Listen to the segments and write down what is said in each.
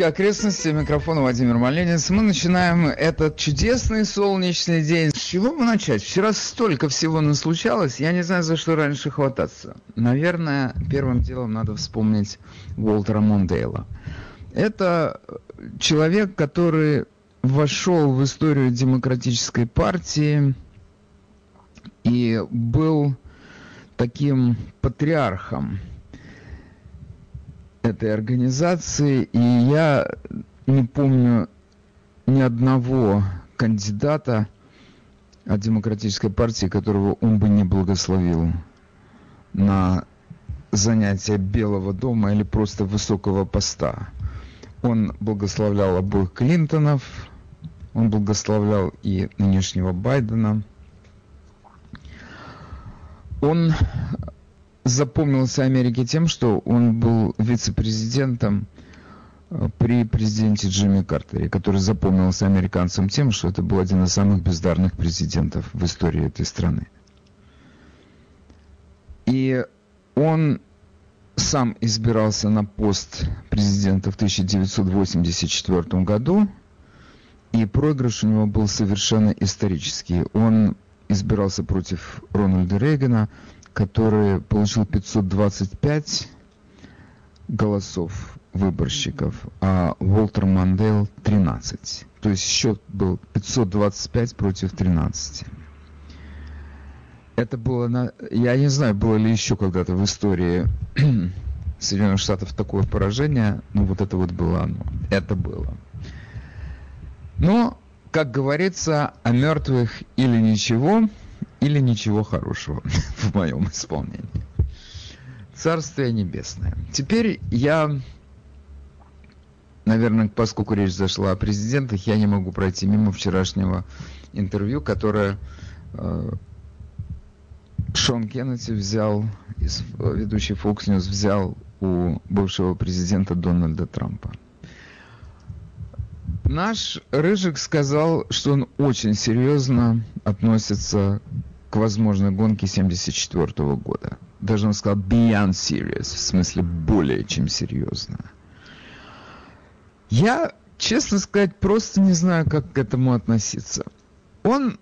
И окрестности. Микрофон Вадим Ярмолинец. Мы начинаем этот чудесный солнечный день. С чего бы начать? Вчера столько всего наслучалось, я не знаю, за что раньше хвататься. Наверное, первым делом надо вспомнить Уолтера Мондейла. Это человек, который вошел в историю демократической партии и был таким патриархом этой организации, и я не помню ни одного кандидата от Демократической партии, которого он бы не благословил на занятие Белого дома или просто высокого поста. Он благословлял обоих Клинтонов, он благословлял и нынешнего Байдена. Он запомнился Америке тем, что он был вице-президентом э, при президенте Джимми Картере, который запомнился американцам тем, что это был один из самых бездарных президентов в истории этой страны. И он сам избирался на пост президента в 1984 году, и проигрыш у него был совершенно исторический. Он избирался против Рональда Рейгана, который получил 525 голосов выборщиков, а Уолтер Мандел 13. То есть счет был 525 против 13. Это было, на... я не знаю, было ли еще когда-то в истории Соединенных Штатов такое поражение, но вот это вот было оно. Это было. Но, как говорится, о мертвых или ничего – или ничего хорошего в моем исполнении. Царствие небесное. Теперь я, наверное, поскольку речь зашла о президентах, я не могу пройти мимо вчерашнего интервью, которое э, Шон Кеннеди взял, из, ведущий Fox News взял у бывшего президента Дональда Трампа. Наш Рыжик сказал, что он очень серьезно относится к возможной гонке 74 -го года. Даже он сказал beyond serious, в смысле более чем серьезно. Я, честно сказать, просто не знаю, как к этому относиться. Он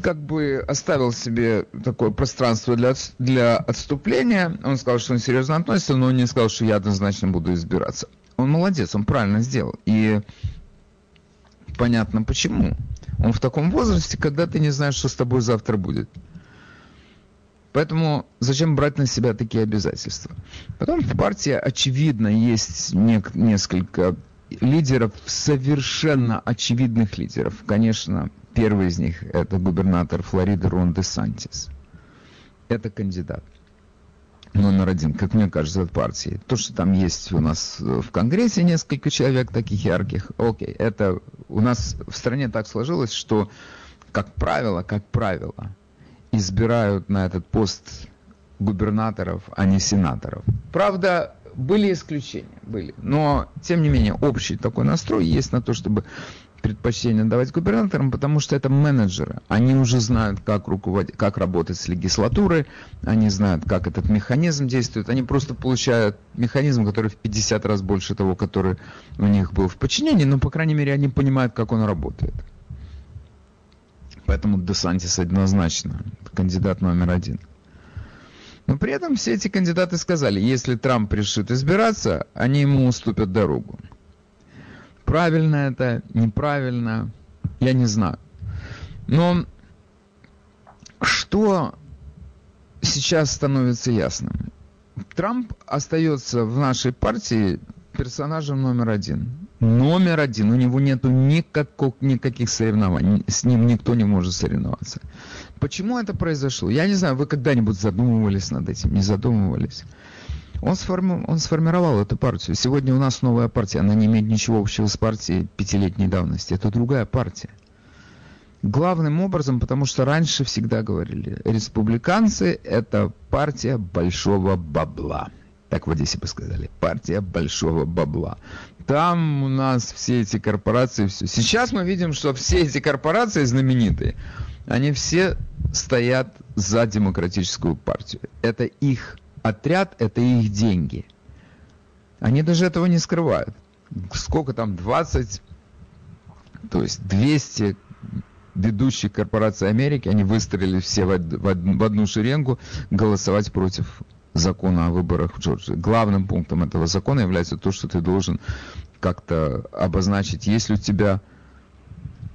как бы оставил себе такое пространство для, для отступления. Он сказал, что он серьезно относится, но он не сказал, что я однозначно буду избираться. Он молодец, он правильно сделал. И понятно почему. Он в таком возрасте, когда ты не знаешь, что с тобой завтра будет. Поэтому зачем брать на себя такие обязательства? Потом в партии, очевидно, есть не, несколько лидеров, совершенно очевидных лидеров. Конечно, первый из них – это губернатор Флориды Рон де Сантис. Это кандидат номер один, как мне кажется, от партии. То, что там есть у нас э, в Конгрессе несколько человек таких ярких, окей, это у нас в стране так сложилось, что, как правило, как правило, избирают на этот пост губернаторов, а не сенаторов. Правда, были исключения, были. Но, тем не менее, общий такой настрой есть на то, чтобы предпочтение давать губернаторам, потому что это менеджеры. Они уже знают, как, руководить, как работать с легислатурой, они знают, как этот механизм действует. Они просто получают механизм, который в 50 раз больше того, который у них был в подчинении, но, по крайней мере, они понимают, как он работает. Поэтому Десантис однозначно кандидат номер один. Но при этом все эти кандидаты сказали, если Трамп решит избираться, они ему уступят дорогу. Правильно это, неправильно, я не знаю. Но что сейчас становится ясным? Трамп остается в нашей партии персонажем номер один. Номер один. У него нету никаких, никаких соревнований. С ним никто не может соревноваться. Почему это произошло? Я не знаю, вы когда-нибудь задумывались над этим? Не задумывались? Он, сформи... он сформировал эту партию. Сегодня у нас новая партия. Она не имеет ничего общего с партией пятилетней давности. Это другая партия. Главным образом, потому что раньше всегда говорили, республиканцы – это партия большого бабла. Так в Одессе бы сказали. Партия большого бабла. Там у нас все эти корпорации, все. Сейчас мы видим, что все эти корпорации знаменитые, они все стоят за демократическую партию. Это их отряд – это их деньги. Они даже этого не скрывают. сколько там, 20, то есть 200 ведущих корпораций Америки, они выстроили все в, в, одну шеренгу голосовать против закона о выборах в Джорджии. Главным пунктом этого закона является то, что ты должен как-то обозначить, есть ли у тебя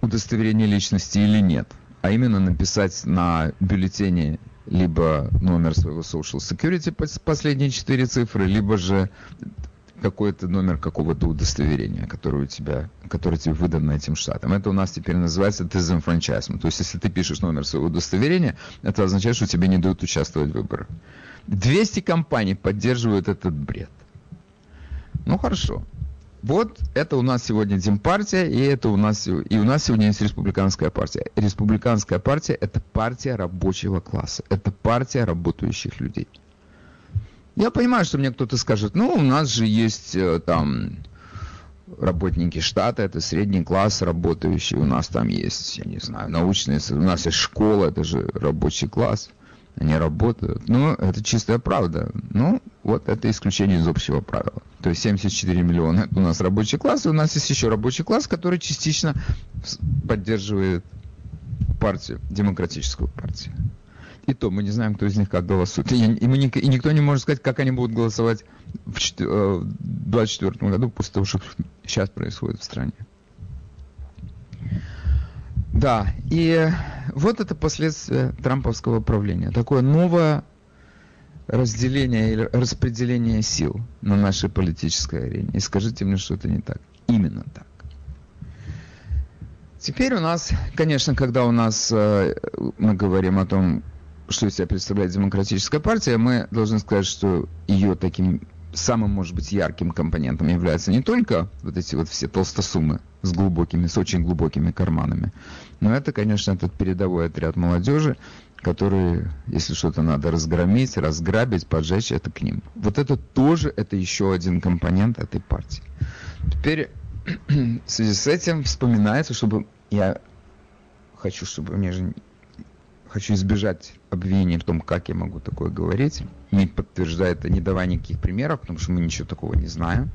удостоверение личности или нет. А именно написать на бюллетене либо номер своего Social Security, последние четыре цифры, либо же какой-то номер какого-то удостоверения, которое у тебя, которое тебе выдано этим штатом. Это у нас теперь называется disenfranchisement. То есть, если ты пишешь номер своего удостоверения, это означает, что тебе не дают участвовать в выборах. 200 компаний поддерживают этот бред. Ну хорошо. Вот это у нас сегодня Демпартия, и это у нас и у нас сегодня есть Республиканская партия. Республиканская партия это партия рабочего класса, это партия работающих людей. Я понимаю, что мне кто-то скажет, ну у нас же есть э, там работники штата, это средний класс работающий, у нас там есть, я не знаю, научные, у нас есть школа, это же рабочий класс они работают. Ну, это чистая правда. Ну, вот это исключение из общего правила. То есть 74 миллиона это у нас рабочий класс, и у нас есть еще рабочий класс, который частично поддерживает партию, демократическую партию. И то мы не знаем, кто из них как голосует. И, и, мы, и никто не может сказать, как они будут голосовать в 2024 э, году после того, что сейчас происходит в стране. Да, и вот это последствия трамповского правления. Такое новое разделение или распределение сил на нашей политической арене. И скажите мне, что это не так. Именно так. Теперь у нас, конечно, когда у нас э, мы говорим о том, что из себя представляет демократическая партия, мы должны сказать, что ее таким самым, может быть, ярким компонентом являются не только вот эти вот все толстосумы с глубокими, с очень глубокими карманами, но это, конечно, этот передовой отряд молодежи, который, если что-то надо разгромить, разграбить, поджечь, это к ним. Вот это тоже, это еще один компонент этой партии. Теперь в связи с этим вспоминается, чтобы я хочу, чтобы мне же хочу избежать обвинений в том, как я могу такое говорить. Не подтверждает, не давая никаких примеров, потому что мы ничего такого не знаем.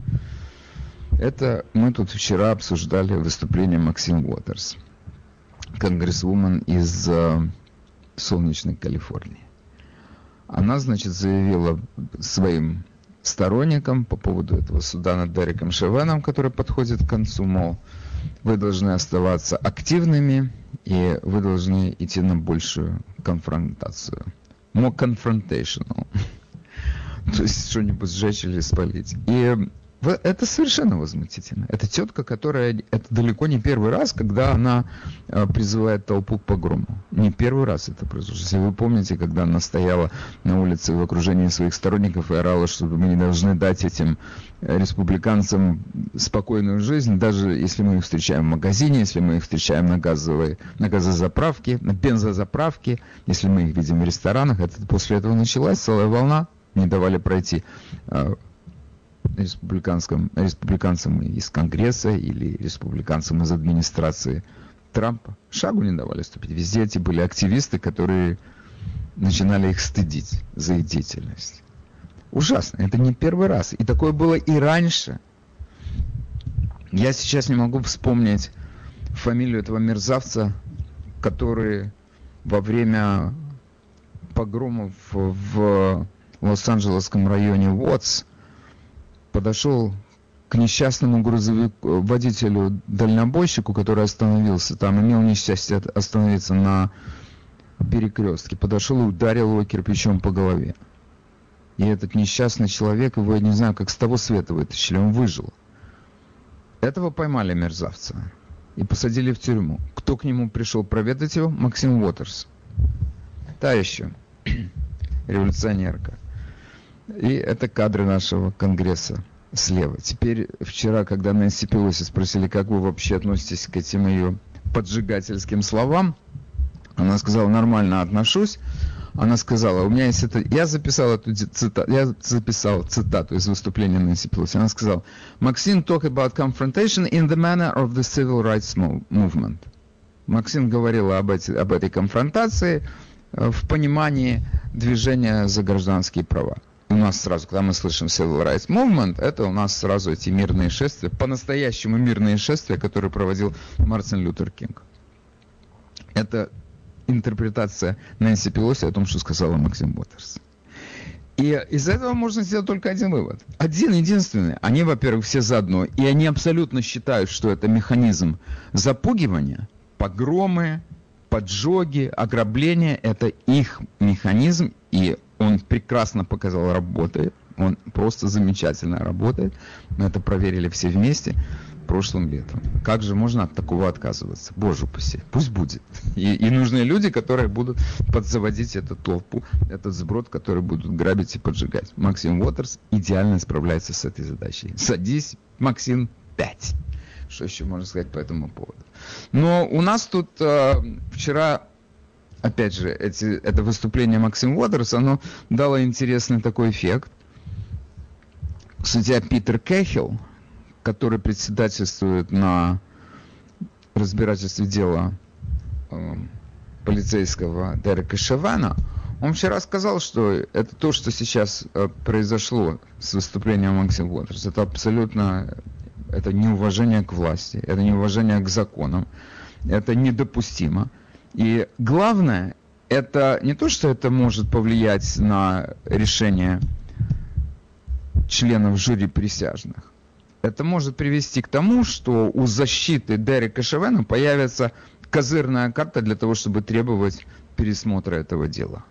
Это мы тут вчера обсуждали выступление Максим Уотерс, конгрессвумен из э, солнечной Калифорнии. Она, значит, заявила своим сторонникам по поводу этого суда над Дереком Шевеном, который подходит к концу, мол, вы должны оставаться активными, и вы должны идти на большую конфронтацию. More confrontational. То есть что-нибудь сжечь или спалить. И это совершенно возмутительно. Это тетка, которая, это далеко не первый раз, когда она э, призывает толпу к погрому. Не первый раз это произошло. Если вы помните, когда она стояла на улице в окружении своих сторонников и орала, что мы не должны дать этим республиканцам спокойную жизнь, даже если мы их встречаем в магазине, если мы их встречаем на газовой, на газозаправке, на бензозаправке, если мы их видим в ресторанах, это после этого началась целая волна, не давали пройти э, республиканским, республиканцам из Конгресса или республиканцам из администрации Трампа. Шагу не давали ступить. Везде эти были активисты, которые начинали их стыдить за их деятельность. Ужасно. Это не первый раз. И такое было и раньше. Я сейчас не могу вспомнить фамилию этого мерзавца, который во время погромов в Лос-Анджелесском районе Уотс подошел к несчастному грузовику, водителю, дальнобойщику, который остановился там, имел несчастье остановиться на перекрестке, подошел и ударил его кирпичом по голове. И этот несчастный человек, его, я не знаю, как с того света вытащили, он выжил. Этого поймали мерзавца и посадили в тюрьму. Кто к нему пришел проведать его? Максим Уотерс. Та еще революционерка. И это кадры нашего конгресса слева. Теперь вчера, когда Нэнси Пелоси спросили, как вы вообще относитесь к этим ее поджигательским словам, она сказала, нормально отношусь. Она сказала, у меня есть это... Я записал эту цитату, я записал цитату из выступления Нэнси Пелоси. Она сказала, Максим talk about confrontation in the manner of the civil rights movement. Максим говорила об, эти, об этой конфронтации э, в понимании движения за гражданские права. у нас сразу, когда мы слышим Civil Rights Movement, это у нас сразу эти мирные шествия, по-настоящему мирные шествия, которые проводил Мартин Лютер Кинг. Это интерпретация Нэнси Пелоси о том, что сказала Максим Уотерс. И из этого можно сделать только один вывод. Один единственный. Они, во-первых, все заодно, и они абсолютно считают, что это механизм запугивания, погромы, поджоги, ограбления – это их механизм, и он прекрасно показал, работает. Он просто замечательно работает. Мы это проверили все вместе прошлым летом. Как же можно от такого отказываться? Боже упаси, пусть будет. И, и нужны люди, которые будут подзаводить эту толпу, этот сброд, который будут грабить и поджигать. Максим Уотерс идеально справляется с этой задачей. Садись, Максим, 5. Что еще можно сказать по этому поводу? Но у нас тут э, вчера опять же, эти, это выступление Максим Уотерс, оно дало интересный такой эффект. Судья Питер Кехилл, который председательствует на разбирательстве дела э, полицейского Дерека Шевана, он вчера сказал, что это то, что сейчас э, произошло с выступлением Максим Уотерс, это абсолютно это неуважение к власти, это неуважение к законам, это недопустимо. И главное, это не то, что это может повлиять на решение членов жюри присяжных. Это может привести к тому, что у защиты Дерека Шевена появится козырная карта для того, чтобы требовать пересмотра этого дела.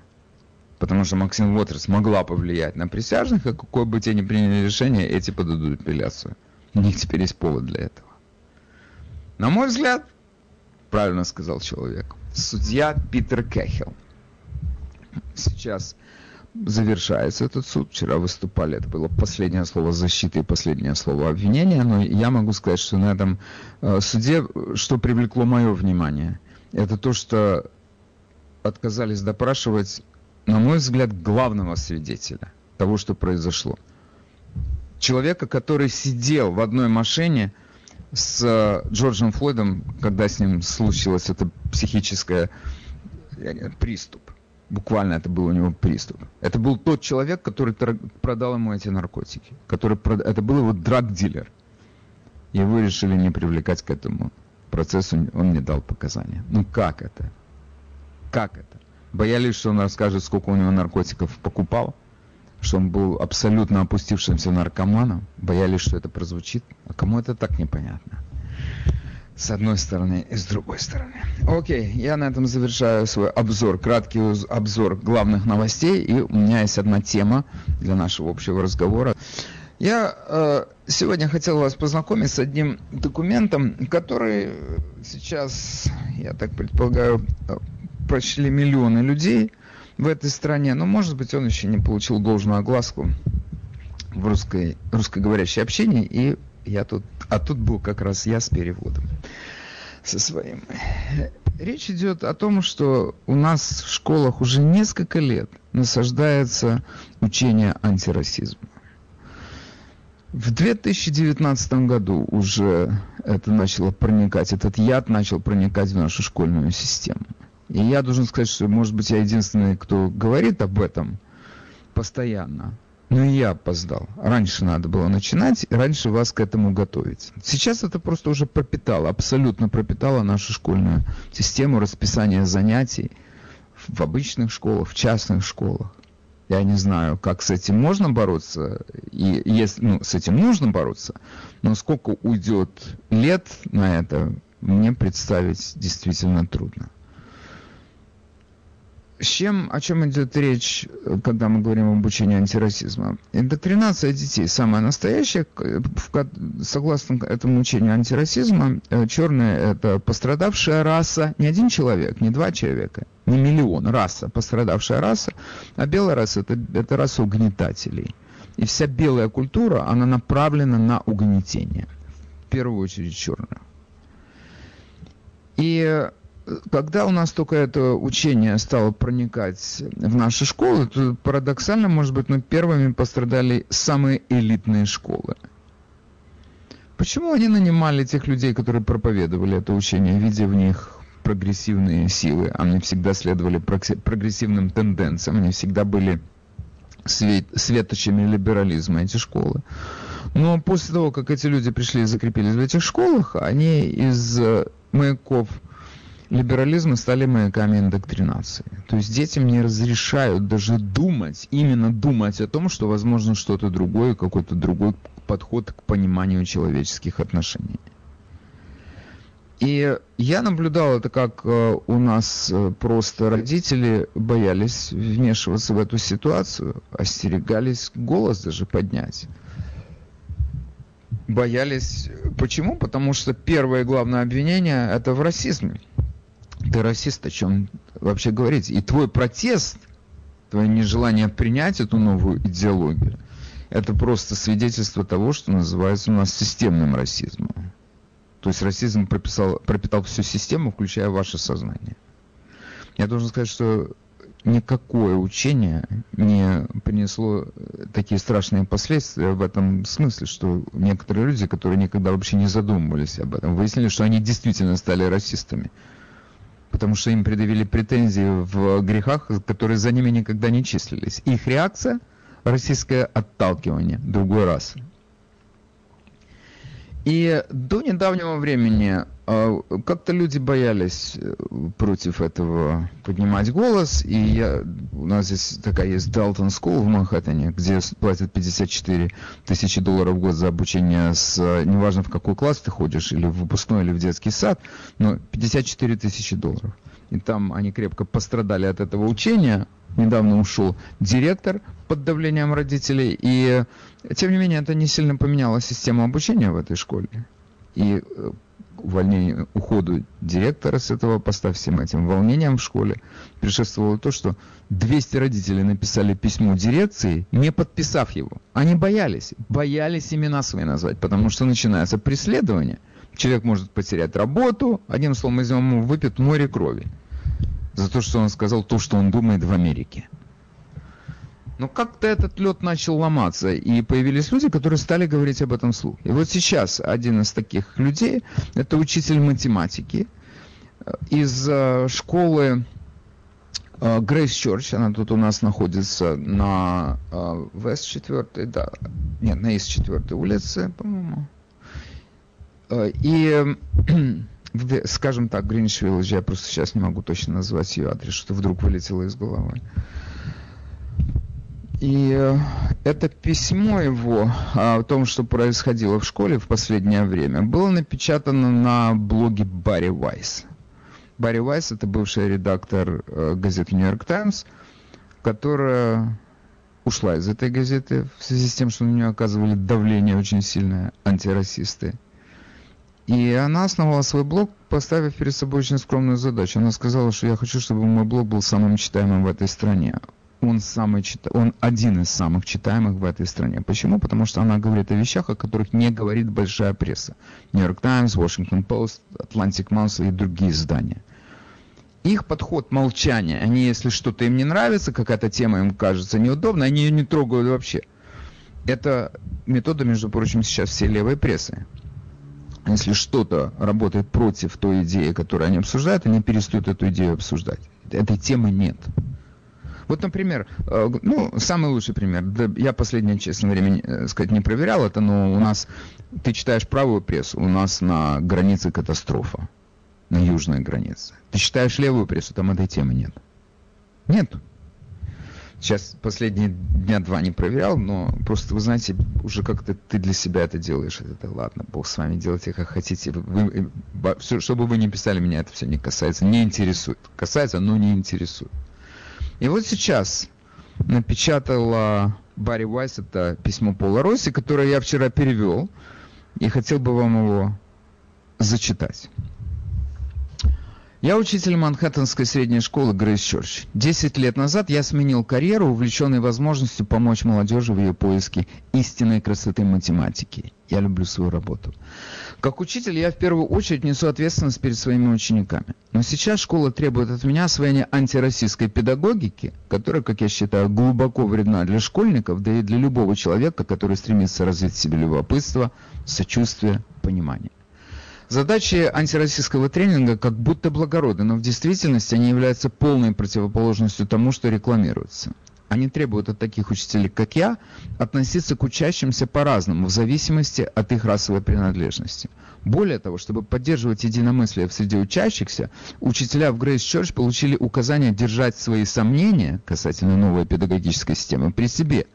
Потому что Максим Уотерс могла повлиять на присяжных, и какое бы те ни приняли решение, эти подадут апелляцию. У них теперь есть повод для этого. На мой взгляд, правильно сказал человек, судья Питер Кехел. Сейчас завершается этот суд. Вчера выступали, это было последнее слово защиты и последнее слово обвинения, но я могу сказать, что на этом э, суде, что привлекло мое внимание, это то, что отказались допрашивать, на мой взгляд, главного свидетеля того, что произошло. Человека, который сидел в одной машине с э, Джорджем Флойдом, когда с ним случилось это психическое приступ. Буквально это был у него приступ. Это был тот человек, который продал ему эти наркотики. Который прод... Это был его драг-дилер. Вы решили не привлекать к этому процессу, он не дал показания. Ну как это? Как это? Боялись, что он расскажет, сколько у него наркотиков покупал? Что он был абсолютно опустившимся наркоманом? Боялись, что это прозвучит? А кому это так непонятно? С одной стороны и с другой стороны. Окей, я на этом завершаю свой обзор, краткий обзор главных новостей, и у меня есть одна тема для нашего общего разговора. Я э, сегодня хотел вас познакомить с одним документом, который сейчас, я так предполагаю, прочли миллионы людей в этой стране, но, может быть, он еще не получил должную огласку в русской, русскоговорящей общении, и я тут, а тут был как раз я с переводом со своим. Речь идет о том, что у нас в школах уже несколько лет насаждается учение антирасизма. В 2019 году уже это начало проникать, этот яд начал проникать в нашу школьную систему. И я должен сказать, что, может быть, я единственный, кто говорит об этом постоянно. Ну и я опоздал. Раньше надо было начинать, раньше вас к этому готовить. Сейчас это просто уже пропитало, абсолютно пропитало нашу школьную систему расписания занятий в обычных школах, в частных школах. Я не знаю, как с этим можно бороться, и если, ну, с этим нужно бороться, но сколько уйдет лет на это, мне представить действительно трудно. С чем, о чем идет речь, когда мы говорим об обучении антирасизма? Индоктринация детей самая настоящая. Согласно этому учению антирасизма, э, черные – это пострадавшая раса, не один человек, не два человека, не миллион, раса, пострадавшая раса, а белая раса это, – это раса угнетателей. И вся белая культура, она направлена на угнетение, в первую очередь черная. И когда у нас только это учение стало проникать в наши школы, то парадоксально, может быть, но первыми пострадали самые элитные школы. Почему они нанимали тех людей, которые проповедовали это учение, видя в них прогрессивные силы? Они всегда следовали прогрессивным тенденциям, они всегда были светочами либерализма эти школы. Но после того, как эти люди пришли и закрепились в этих школах, они из э, маяков либерализма стали маяками индоктринации. То есть детям не разрешают даже думать, именно думать о том, что возможно что-то другое, какой-то другой подход к пониманию человеческих отношений. И я наблюдал это, как э, у нас э, просто родители боялись вмешиваться в эту ситуацию, остерегались голос даже поднять. Боялись. Почему? Потому что первое главное обвинение это в расизме. Ты расист, о чем вообще говорить? И твой протест, твое нежелание принять эту новую идеологию, это просто свидетельство того, что называется у нас системным расизмом. То есть расизм прописал, пропитал всю систему, включая ваше сознание. Я должен сказать, что никакое учение не принесло такие страшные последствия в этом смысле, что некоторые люди, которые никогда вообще не задумывались об этом, выяснили, что они действительно стали расистами. Потому что им предъявили претензии в грехах, которые за ними никогда не числились. Их реакция – российское отталкивание другой расы. И до недавнего времени как-то люди боялись э, против этого поднимать голос. И я, у нас здесь такая есть Далтон School в Манхэттене, где платят 54 тысячи долларов в год за обучение с, неважно в какой класс ты ходишь, или в выпускной, или в детский сад, но 54 тысячи долларов. И там они крепко пострадали от этого учения, недавно ушел директор под давлением родителей, и тем не менее это не сильно поменяло систему обучения в этой школе. И э, увольнению, уходу директора с этого поста, всем этим волнением в школе, предшествовало то, что 200 родителей написали письмо дирекции, не подписав его. Они боялись, боялись имена свои назвать, потому что начинается преследование. Человек может потерять работу, одним словом, из него выпьют море крови за то, что он сказал то, что он думает в Америке. Но как-то этот лед начал ломаться, и появились люди, которые стали говорить об этом вслух. И вот сейчас один из таких людей, это учитель математики э, из э, школы Грейс э, Чорч, она тут у нас находится на Вест 4, да, нет, на Ист 4 улице, по-моему. И скажем так, Виллидж, я просто сейчас не могу точно назвать ее адрес, что вдруг вылетело из головы. И э, это письмо его о том, что происходило в школе в последнее время, было напечатано на блоге Барри Вайс. Барри Вайс – это бывший редактор э, газеты «Нью-Йорк Таймс», которая ушла из этой газеты в связи с тем, что на нее оказывали давление очень сильное антирасисты. И она основала свой блог, поставив перед собой очень скромную задачу. Она сказала, что я хочу, чтобы мой блог был самым читаемым в этой стране. Он, самый, он один из самых читаемых в этой стране. Почему? Потому что она говорит о вещах, о которых не говорит большая пресса. Нью-Йорк Таймс, Washington Post, Atlantic Monthly и другие издания. Их подход молчания. Они, если что-то им не нравится, какая-то тема им кажется неудобной, они ее не трогают вообще. Это метода, между прочим, сейчас всей левой прессы если что-то работает против той идеи, которую они обсуждают, они перестают эту идею обсуждать. Этой темы нет. Вот, например, э, ну, самый лучший пример. Я последнее, честно время, э, сказать, не проверял это, но у нас, ты читаешь правую прессу, у нас на границе катастрофа, на южной границе. Ты читаешь левую прессу, там этой темы нет. Нет. Сейчас последние дня два не проверял, но просто, вы знаете, уже как-то ты для себя это делаешь. Это ладно, Бог с вами, делайте как хотите. Вы, все, чтобы вы не писали, меня это все не касается, не интересует. Касается, но не интересует. И вот сейчас напечатала Барри Уайс это письмо Пола Росси, которое я вчера перевел, и хотел бы вам его зачитать. Я учитель Манхэттенской средней школы Грейс Чорч. Десять лет назад я сменил карьеру, увлеченный возможностью помочь молодежи в ее поиске истинной красоты математики. Я люблю свою работу. Как учитель я в первую очередь несу ответственность перед своими учениками. Но сейчас школа требует от меня освоения антироссийской педагогики, которая, как я считаю, глубоко вредна для школьников, да и для любого человека, который стремится развить в себе любопытство, сочувствие, понимание. Задачи антироссийского тренинга как будто благородны, но в действительности они являются полной противоположностью тому, что рекламируется. Они требуют от таких учителей, как я, относиться к учащимся по-разному, в зависимости от их расовой принадлежности. Более того, чтобы поддерживать единомыслие в среде учащихся, учителя в Грейс Church получили указание держать свои сомнения касательно новой педагогической системы при себе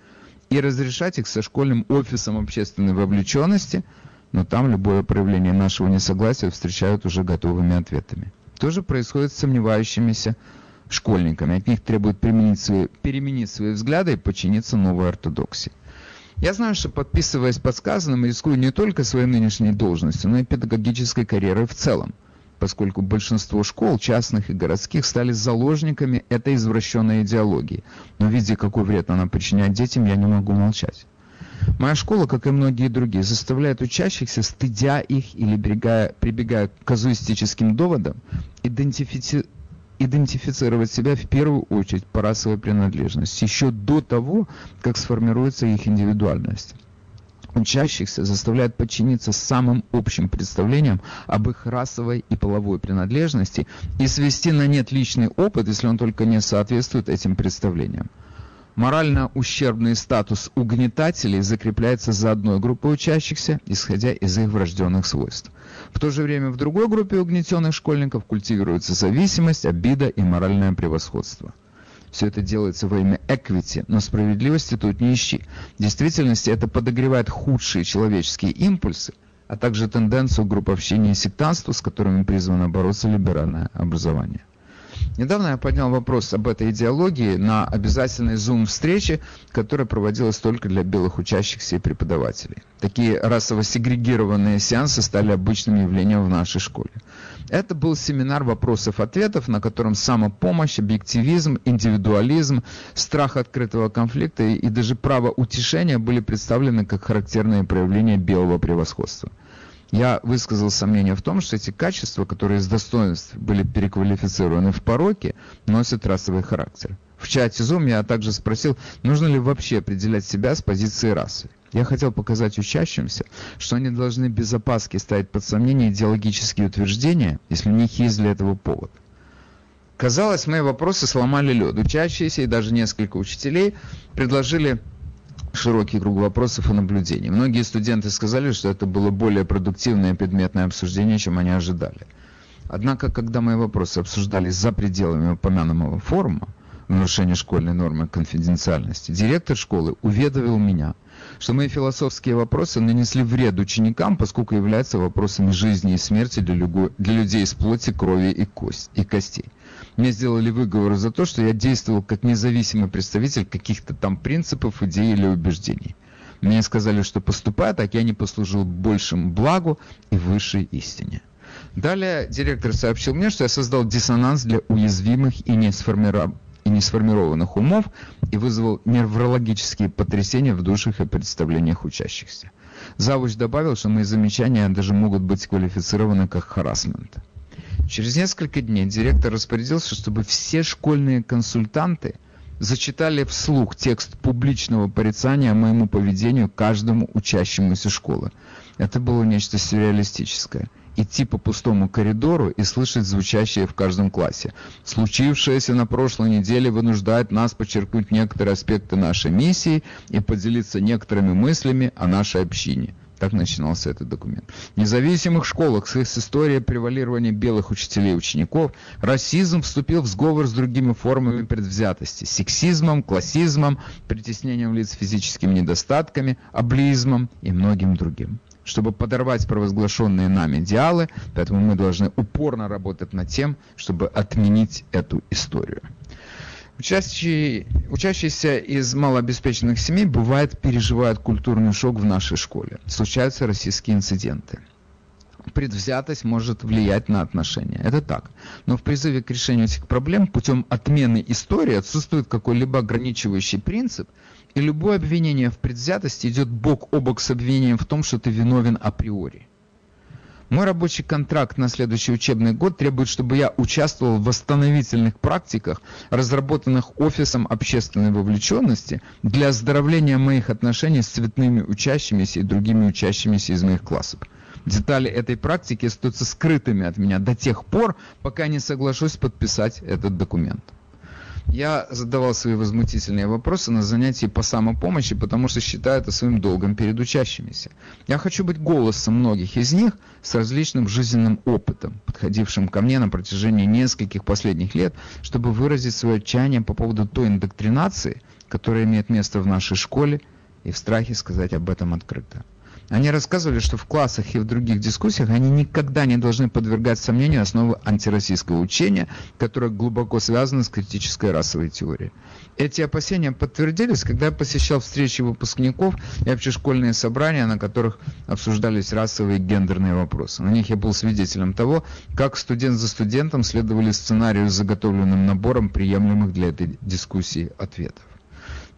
и разрешать их со школьным офисом общественной вовлеченности, но там любое проявление нашего несогласия встречают уже готовыми ответами. То же происходит с сомневающимися школьниками. От них применить свои, переменить свои взгляды и подчиниться новой ортодоксии. Я знаю, что подписываясь под сказанным, рискую не только своей нынешней должностью, но и педагогической карьерой в целом, поскольку большинство школ, частных и городских, стали заложниками этой извращенной идеологии. Но видя, какой вред она причиняет детям, я не могу молчать. Моя школа, как и многие другие, заставляет учащихся, стыдя их или прибегая, прибегая к казуистическим доводам, идентифицировать идентифицировать себя в первую очередь по расовой принадлежности, еще до того, как сформируется их индивидуальность. Учащихся заставляют подчиниться самым общим представлениям об их расовой и половой принадлежности и свести на нет личный опыт, если он только не соответствует этим представлениям. Морально ущербный статус угнетателей закрепляется за одной группой учащихся, исходя из их врожденных свойств. В то же время в другой группе угнетенных школьников культивируется зависимость, обида и моральное превосходство. Все это делается во имя эквити, но справедливости тут не ищи. В действительности это подогревает худшие человеческие импульсы, а также тенденцию групповщения и сектантства, с которыми призвано бороться либеральное образование. Недавно я поднял вопрос об этой идеологии на обязательной Zoom-встрече, которая проводилась только для белых учащихся и преподавателей. Такие расово сегрегированные сеансы стали обычным явлением в нашей школе. Это был семинар вопросов-ответов, на котором самопомощь, объективизм, индивидуализм, страх открытого конфликта и даже право утешения были представлены как характерные проявления белого превосходства. Я высказал сомнение в том, что эти качества, которые из достоинств были переквалифицированы в пороки, носят расовый характер. В чате Zoom я также спросил, нужно ли вообще определять себя с позиции расы. Я хотел показать учащимся, что они должны без опаски ставить под сомнение идеологические утверждения, если у них есть для этого повод. Казалось, мои вопросы сломали лед. Учащиеся и даже несколько учителей предложили широкий круг вопросов и наблюдений. Многие студенты сказали, что это было более продуктивное предметное обсуждение, чем они ожидали. Однако, когда мои вопросы обсуждались за пределами упомянутого форума, нарушение школьной нормы конфиденциальности, директор школы уведомил меня, что мои философские вопросы нанесли вред ученикам, поскольку являются вопросами жизни и смерти для, для людей из плоти, крови и, кость, и костей. Мне сделали выговор за то, что я действовал как независимый представитель каких-то там принципов, идей или убеждений. Мне сказали, что поступая так, я не послужил большему благу и высшей истине. Далее директор сообщил мне, что я создал диссонанс для уязвимых и не, сформиров... и не сформированных умов и вызвал неврологические потрясения в душах и представлениях учащихся. Завуч добавил, что мои замечания даже могут быть квалифицированы как харасмент. Через несколько дней директор распорядился, чтобы все школьные консультанты зачитали вслух текст публичного порицания моему поведению каждому учащемуся школы. Это было нечто сюрреалистическое. Идти по пустому коридору и слышать звучащее в каждом классе. Случившееся на прошлой неделе вынуждает нас подчеркнуть некоторые аспекты нашей миссии и поделиться некоторыми мыслями о нашей общине. Так начинался этот документ. В независимых школах с историей превалирования белых учителей и учеников расизм вступил в сговор с другими формами предвзятости. Сексизмом, классизмом, притеснением лиц физическими недостатками, облизмом и многим другим чтобы подорвать провозглашенные нами идеалы, поэтому мы должны упорно работать над тем, чтобы отменить эту историю. Учащие, учащиеся из малообеспеченных семей бывает переживают культурный шок в нашей школе. Случаются российские инциденты. Предвзятость может влиять на отношения. Это так. Но в призыве к решению этих проблем путем отмены истории отсутствует какой-либо ограничивающий принцип, и любое обвинение в предвзятости идет бок о бок с обвинением в том, что ты виновен априори. Мой рабочий контракт на следующий учебный год требует, чтобы я участвовал в восстановительных практиках, разработанных Офисом общественной вовлеченности для оздоровления моих отношений с цветными учащимися и другими учащимися из моих классов. Детали этой практики остаются скрытыми от меня до тех пор, пока не соглашусь подписать этот документ. Я задавал свои возмутительные вопросы на занятии по самопомощи, потому что считаю это своим долгом перед учащимися. Я хочу быть голосом многих из них с различным жизненным опытом, подходившим ко мне на протяжении нескольких последних лет, чтобы выразить свое отчаяние по поводу той индоктринации, которая имеет место в нашей школе, и в страхе сказать об этом открыто. Они рассказывали, что в классах и в других дискуссиях они никогда не должны подвергать сомнению основы антироссийского учения, которое глубоко связано с критической расовой теорией. Эти опасения подтвердились, когда я посещал встречи выпускников и общешкольные собрания, на которых обсуждались расовые и гендерные вопросы. На них я был свидетелем того, как студент за студентом следовали сценарию с заготовленным набором приемлемых для этой дискуссии ответов.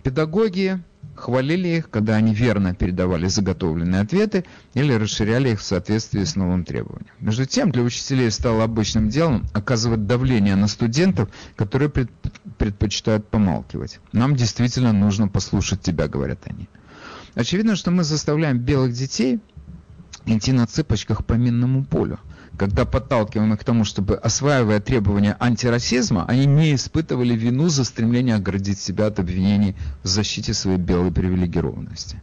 Педагоги хвалили их, когда они верно передавали заготовленные ответы или расширяли их в соответствии с новым требованием. Между тем, для учителей стало обычным делом оказывать давление на студентов, которые предпочитают помалкивать. Нам действительно нужно послушать тебя, говорят они. Очевидно, что мы заставляем белых детей идти на цыпочках по минному полю – когда подталкиваем их к тому, чтобы, осваивая требования антирасизма, они не испытывали вину за стремление оградить себя от обвинений в защите своей белой привилегированности.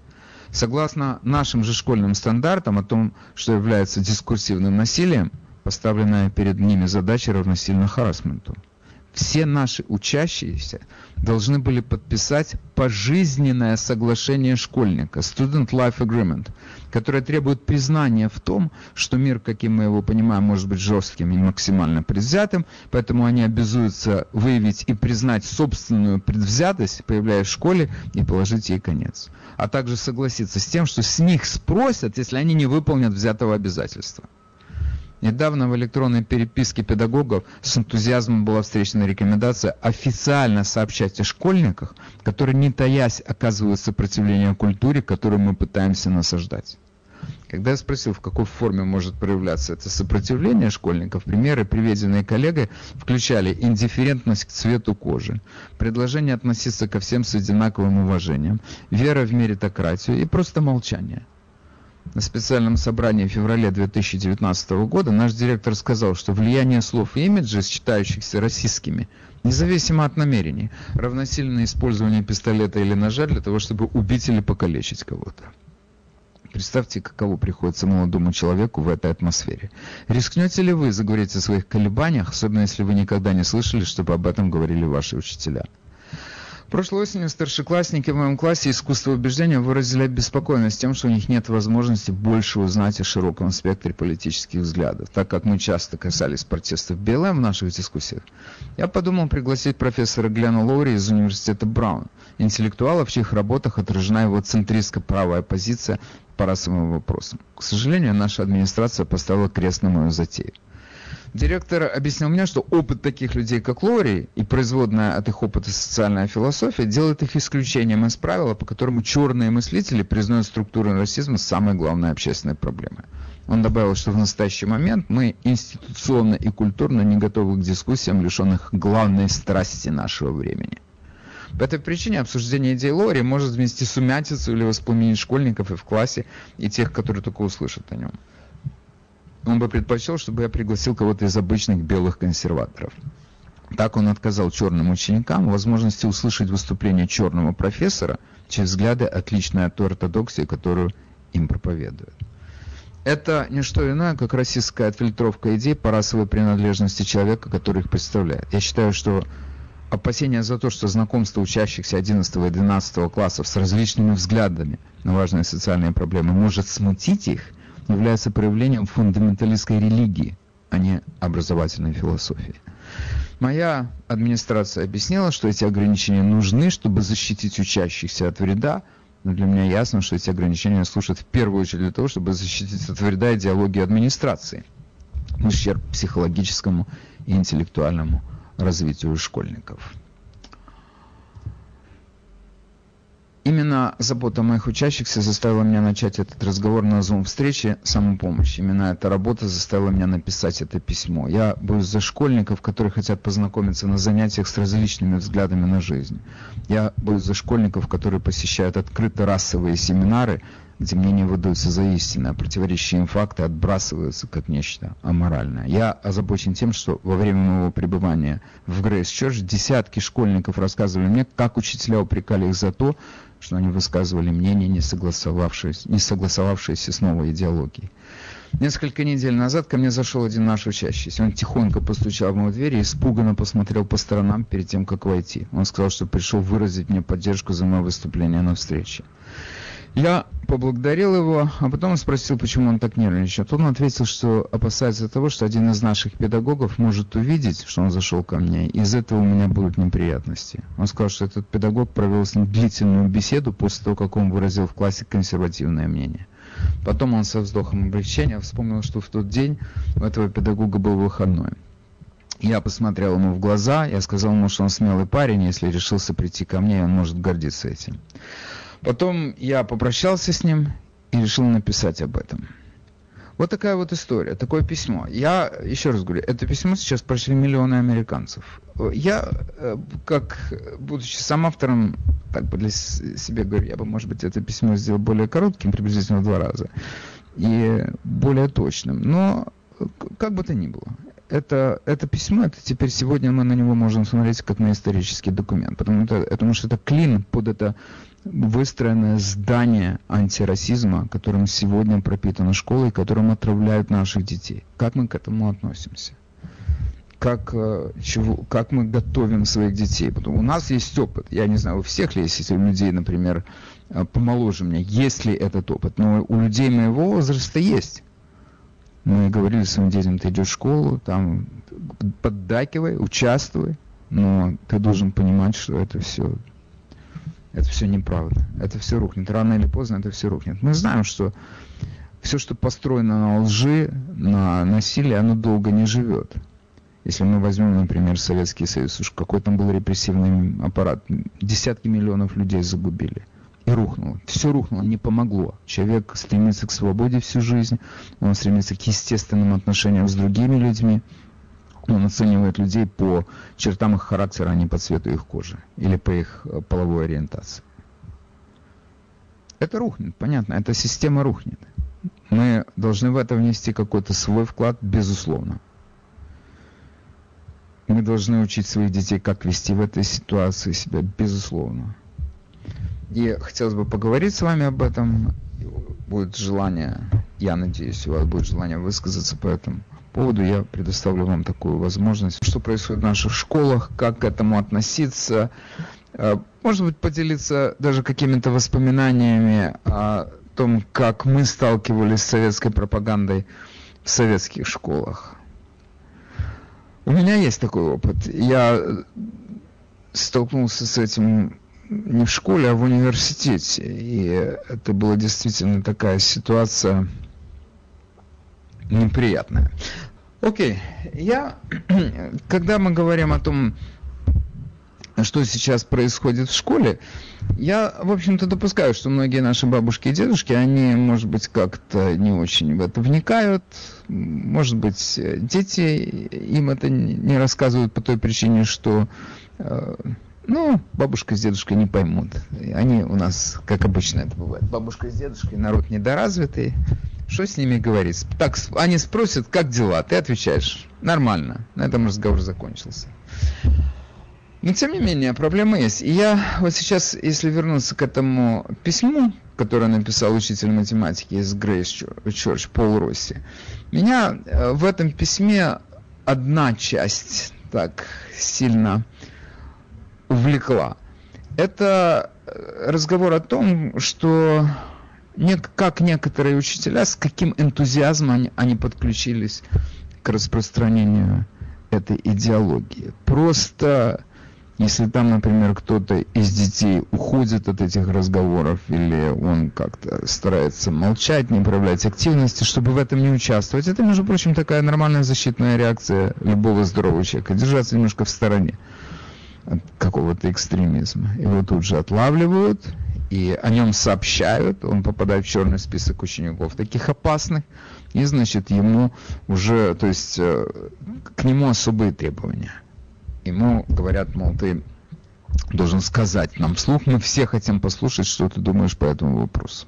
Согласно нашим же школьным стандартам о том, что является дискурсивным насилием, поставленная перед ними задача равносильно харасменту – все наши учащиеся должны были подписать пожизненное соглашение школьника, Student Life Agreement, которое требует признания в том, что мир, каким мы его понимаем, может быть жестким и максимально предвзятым, поэтому они обязуются выявить и признать собственную предвзятость, появляясь в школе, и положить ей конец. А также согласиться с тем, что с них спросят, если они не выполнят взятого обязательства. Недавно в электронной переписке педагогов с энтузиазмом была встречена рекомендация официально сообщать о школьниках, которые не таясь оказывают сопротивление культуре, которую мы пытаемся насаждать. Когда я спросил, в какой форме может проявляться это сопротивление школьников, примеры, приведенные коллегой, включали индифферентность к цвету кожи, предложение относиться ко всем с одинаковым уважением, вера в меритократию и просто молчание. На специальном собрании в феврале 2019 года наш директор сказал, что влияние слов и имиджей, считающихся российскими, независимо от намерений, равносильно использованию пистолета или ножа для того, чтобы убить или покалечить кого-то. Представьте, каково приходится молодому человеку в этой атмосфере. Рискнете ли вы заговорить о своих колебаниях, особенно если вы никогда не слышали, чтобы об этом говорили ваши учителя? Прошлой осенью старшеклассники в моем классе искусства убеждения выразили обеспокоенность тем, что у них нет возможности больше узнать о широком спектре политических взглядов, так как мы часто касались протестов БЛМ в наших дискуссиях. Я подумал пригласить профессора Глена Лоури из университета Браун, интеллектуала, в чьих работах отражена его центристско-правая позиция по расовым вопросам. К сожалению, наша администрация поставила крест на мою затею. Директор объяснил мне, что опыт таких людей, как Лори, и производная от их опыта социальная философия делает их исключением из правила, по которому черные мыслители признают структуру расизма самой главной общественной проблемой. Он добавил, что в настоящий момент мы институционно и культурно не готовы к дискуссиям, лишенных главной страсти нашего времени. По этой причине обсуждение идей Лори может вместе сумятицу или воспламенить школьников и в классе, и тех, которые только услышат о нем он бы предпочел, чтобы я пригласил кого-то из обычных белых консерваторов. Так он отказал черным ученикам возможности услышать выступление черного профессора, чьи взгляды отличные от ортодоксии, которую им проповедуют. Это не что иное, как российская отфильтровка идей по расовой принадлежности человека, который их представляет. Я считаю, что опасения за то, что знакомство учащихся 11 и 12 классов с различными взглядами на важные социальные проблемы может смутить их – является проявлением фундаменталистской религии, а не образовательной философии. Моя администрация объяснила, что эти ограничения нужны, чтобы защитить учащихся от вреда, но для меня ясно, что эти ограничения служат в первую очередь для того, чтобы защитить от вреда идеологию администрации ущерб психологическому и интеллектуальному развитию школьников. Именно забота моих учащихся заставила меня начать этот разговор на Zoom-встрече «Самопомощь». Именно эта работа заставила меня написать это письмо. Я боюсь за школьников, которые хотят познакомиться на занятиях с различными взглядами на жизнь. Я боюсь за школьников, которые посещают открыто расовые семинары, где мнения выдаются за истинно, а противоречащие им факты отбрасываются как нечто аморальное. Я озабочен тем, что во время моего пребывания в Грейс Чорч десятки школьников рассказывали мне, как учителя упрекали их за то, что они высказывали мнение, не согласовавшееся, не согласовавшееся с новой идеологией. Несколько недель назад ко мне зашел один наш учащийся. Он тихонько постучал в мою дверь и испуганно посмотрел по сторонам перед тем, как войти. Он сказал, что пришел выразить мне поддержку за мое выступление на встрече. Я поблагодарил его, а потом спросил, почему он так нервничает. Он ответил, что опасается того, что один из наших педагогов может увидеть, что он зашел ко мне, и из этого у меня будут неприятности. Он сказал, что этот педагог провел с ним длительную беседу после того, как он выразил в классе консервативное мнение. Потом он со вздохом облегчения вспомнил, что в тот день у этого педагога был выходной. Я посмотрел ему в глаза, я сказал ему, что он смелый парень, если решился прийти ко мне, он может гордиться этим. Потом я попрощался с ним и решил написать об этом. Вот такая вот история, такое письмо. Я, еще раз говорю, это письмо сейчас прочли миллионы американцев. Я, э, как, будучи сам автором, так бы для себя говорю, я бы, может быть, это письмо сделал более коротким, приблизительно в два раза, и более точным. Но, как бы то ни было, это, это письмо, это теперь сегодня мы на него можем смотреть как на исторический документ, потому, что, потому что это клин под это выстроенное здание антирасизма, которым сегодня пропитана школа и которым отравляют наших детей. Как мы к этому относимся? Как, э, чего, как мы готовим своих детей? Потому у нас есть опыт. Я не знаю, у всех ли есть, если у людей, например, э, помоложе меня, есть ли этот опыт. Но у людей моего возраста есть. Мы говорили своим детям, ты идешь в школу, там поддакивай, участвуй, но ты должен понимать, что это все это все неправда. Это все рухнет. Рано или поздно это все рухнет. Мы знаем, что все, что построено на лжи, на насилии, оно долго не живет. Если мы возьмем, например, Советский Союз, уж какой там был репрессивный аппарат, десятки миллионов людей загубили. И рухнуло. Все рухнуло, не помогло. Человек стремится к свободе всю жизнь, он стремится к естественным отношениям с другими людьми, он оценивает людей по чертам их характера, а не по цвету их кожи или по их э, половой ориентации. Это рухнет, понятно, эта система рухнет. Мы должны в это внести какой-то свой вклад, безусловно. Мы должны учить своих детей, как вести в этой ситуации себя, безусловно. И хотелось бы поговорить с вами об этом. Будет желание, я надеюсь, у вас будет желание высказаться по этому поводу я предоставлю вам такую возможность. Что происходит в наших школах, как к этому относиться. Э, может быть, поделиться даже какими-то воспоминаниями о том, как мы сталкивались с советской пропагандой в советских школах. У меня есть такой опыт. Я столкнулся с этим не в школе, а в университете. И это была действительно такая ситуация, неприятное. Окей, я, когда мы говорим о том, что сейчас происходит в школе, я, в общем-то, допускаю, что многие наши бабушки и дедушки, они, может быть, как-то не очень в это вникают. Может быть, дети им это не рассказывают по той причине, что, э, ну, бабушка с дедушкой не поймут. Они у нас, как обычно это бывает, бабушка с дедушкой, народ недоразвитый, что с ними говорить? Так, они спросят, как дела? Ты отвечаешь, нормально. На этом разговор закончился. Но тем не менее, проблема есть. И я вот сейчас, если вернуться к этому письму, которое написал учитель математики из Грейс Чорч, Пол Росси, меня э, в этом письме одна часть так сильно увлекла. Это э, разговор о том, что как некоторые учителя, с каким энтузиазмом они, они подключились к распространению этой идеологии. Просто если там, например, кто-то из детей уходит от этих разговоров, или он как-то старается молчать, не проявлять активности, чтобы в этом не участвовать, это, между прочим, такая нормальная защитная реакция любого здорового человека, держаться немножко в стороне от какого-то экстремизма. Его тут же отлавливают, и о нем сообщают, он попадает в черный список учеников, таких опасных, и, значит, ему уже, то есть, э, к нему особые требования. Ему говорят, мол, ты должен сказать нам вслух, мы все хотим послушать, что ты думаешь по этому вопросу.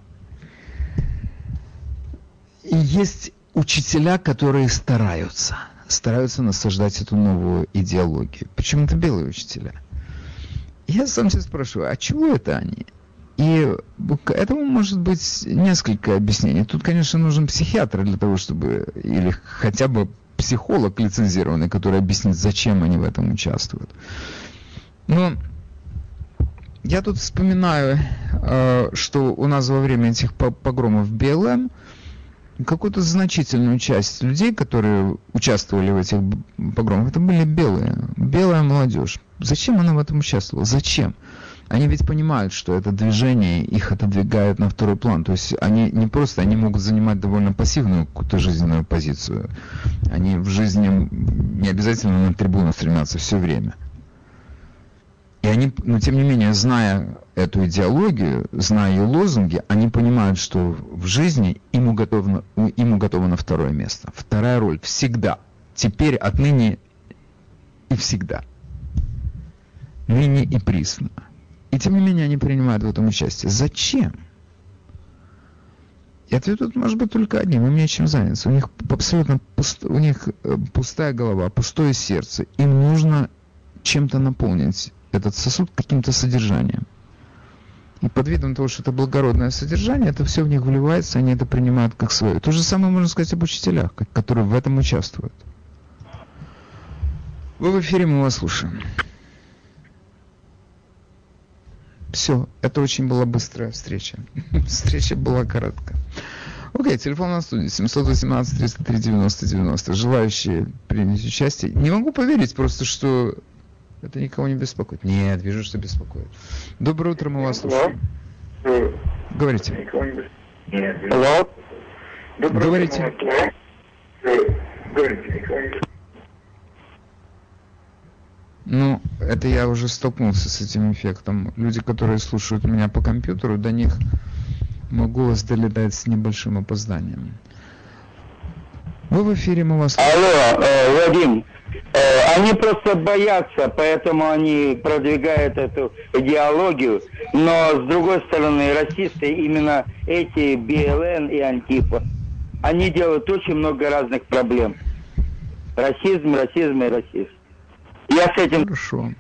И есть учителя, которые стараются, стараются насаждать эту новую идеологию. Почему-то белые учителя. Я сам себя спрашиваю, а чего это они? И к этому может быть несколько объяснений. Тут, конечно, нужен психиатр для того, чтобы, или хотя бы психолог лицензированный, который объяснит, зачем они в этом участвуют. Но я тут вспоминаю, э, что у нас во время этих погромов БЛМ какую-то значительную часть людей, которые участвовали в этих погромах, это были белые, белая молодежь. Зачем она в этом участвовала? Зачем? Они ведь понимают, что это движение их отодвигает на второй план. То есть они не просто, они могут занимать довольно пассивную какую-то жизненную позицию. Они в жизни не обязательно на трибуну стремятся все время. И они, но тем не менее, зная эту идеологию, зная ее лозунги, они понимают, что в жизни им уготовано, им уготовано второе место. Вторая роль всегда. Теперь, отныне и всегда. Ныне и присно. И тем не менее они принимают в этом участие. Зачем? И ответ тут может быть только одним. Им нечем заняться. У них абсолютно пуст, у них э, пустая голова, пустое сердце. Им нужно чем-то наполнить этот сосуд каким-то содержанием. И под видом того, что это благородное содержание, это все в них вливается, они это принимают как свое. То же самое можно сказать об учителях, которые в этом участвуют. Вы в эфире, мы вас слушаем. Все, это очень была быстрая встреча. встреча была короткая. Окей, телефон на студии 718 303 90 90. Желающие принять участие. Не могу поверить просто, что это никого не беспокоит. Нет, вижу, что беспокоит. Доброе утро, мы вас слушаем. Говорите. Алло. Говорите. Ну, это я уже столкнулся с этим эффектом. Люди, которые слушают меня по компьютеру, до них мой голос долетает с небольшим опозданием. Вы в эфире, мы вас. Алло, э, Вадим, Э, они просто боятся, поэтому они продвигают эту идеологию. Но, с другой стороны, расисты, именно эти БЛН и Антипа, они делают очень много разных проблем. Расизм, расизм и расизм. Я с этим... Хорошо.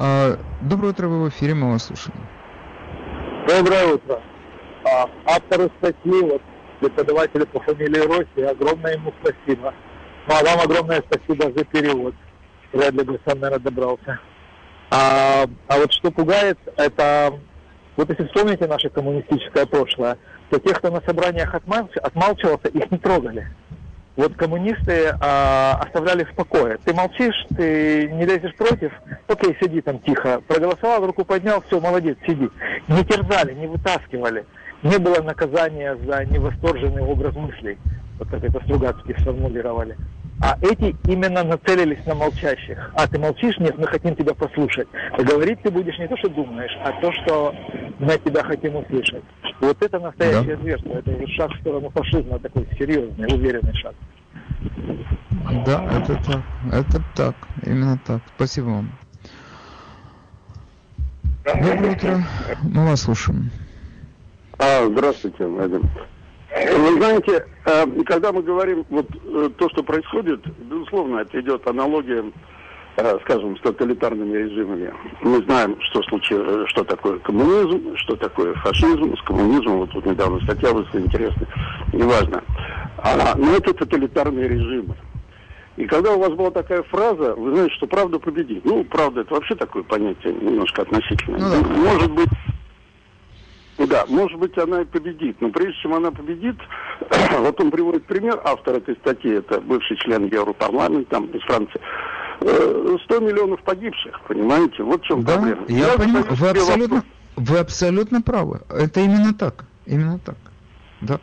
А, доброе утро, вы в эфире, мы вас слушаем. Доброе утро. А, автору статьи, вот, преподавателю по фамилии Росси, огромное ему спасибо. Ну, а вам огромное спасибо за перевод. Вряд ли бы сам, наверное, добрался. А, а вот что пугает, это... Вот если вспомните наше коммунистическое прошлое, то тех, кто на собраниях отмалч... отмалчивался, их не трогали. Вот коммунисты а, оставляли в покое. Ты молчишь, ты не лезешь против, окей, сиди там тихо. Проголосовал, руку поднял, все, молодец, сиди. Не терзали, не вытаскивали. Не было наказания за невосторженный образ мыслей. Вот как это Стругацкие сформулировали. А эти именно нацелились на молчащих. А ты молчишь? Нет, мы хотим тебя послушать. И говорить ты будешь не то, что думаешь, а то, что мы тебя хотим услышать. Вот это настоящее да. зверство. Это уже шаг в сторону фашизма, такой серьезный, уверенный шаг. Да, это так. Это так. Именно так. Спасибо вам. Доброе утро. Мы вас слушаем. А, здравствуйте, Вадим. Вы знаете, э, когда мы говорим вот э, то, что происходит, безусловно, это идет аналогия, э, скажем, с тоталитарными режимами. Мы знаем, что случилось, что такое коммунизм, что такое фашизм. С коммунизмом, вот тут недавно статья вышла интересная, неважно. А, но это тоталитарные режимы. И когда у вас была такая фраза, вы знаете, что правда победит. Ну, правда, это вообще такое понятие немножко относительное. Ну, да. Может быть, да, может быть, она и победит. Но прежде чем она победит, вот он приводит пример, автор этой статьи, это бывший член Европарламента, там, из Франции. 100 э, миллионов погибших, понимаете? Вот в чем да, проблема. Я, я понимаю, вы абсолютно, вы абсолютно правы. Это именно так. Именно так. Да.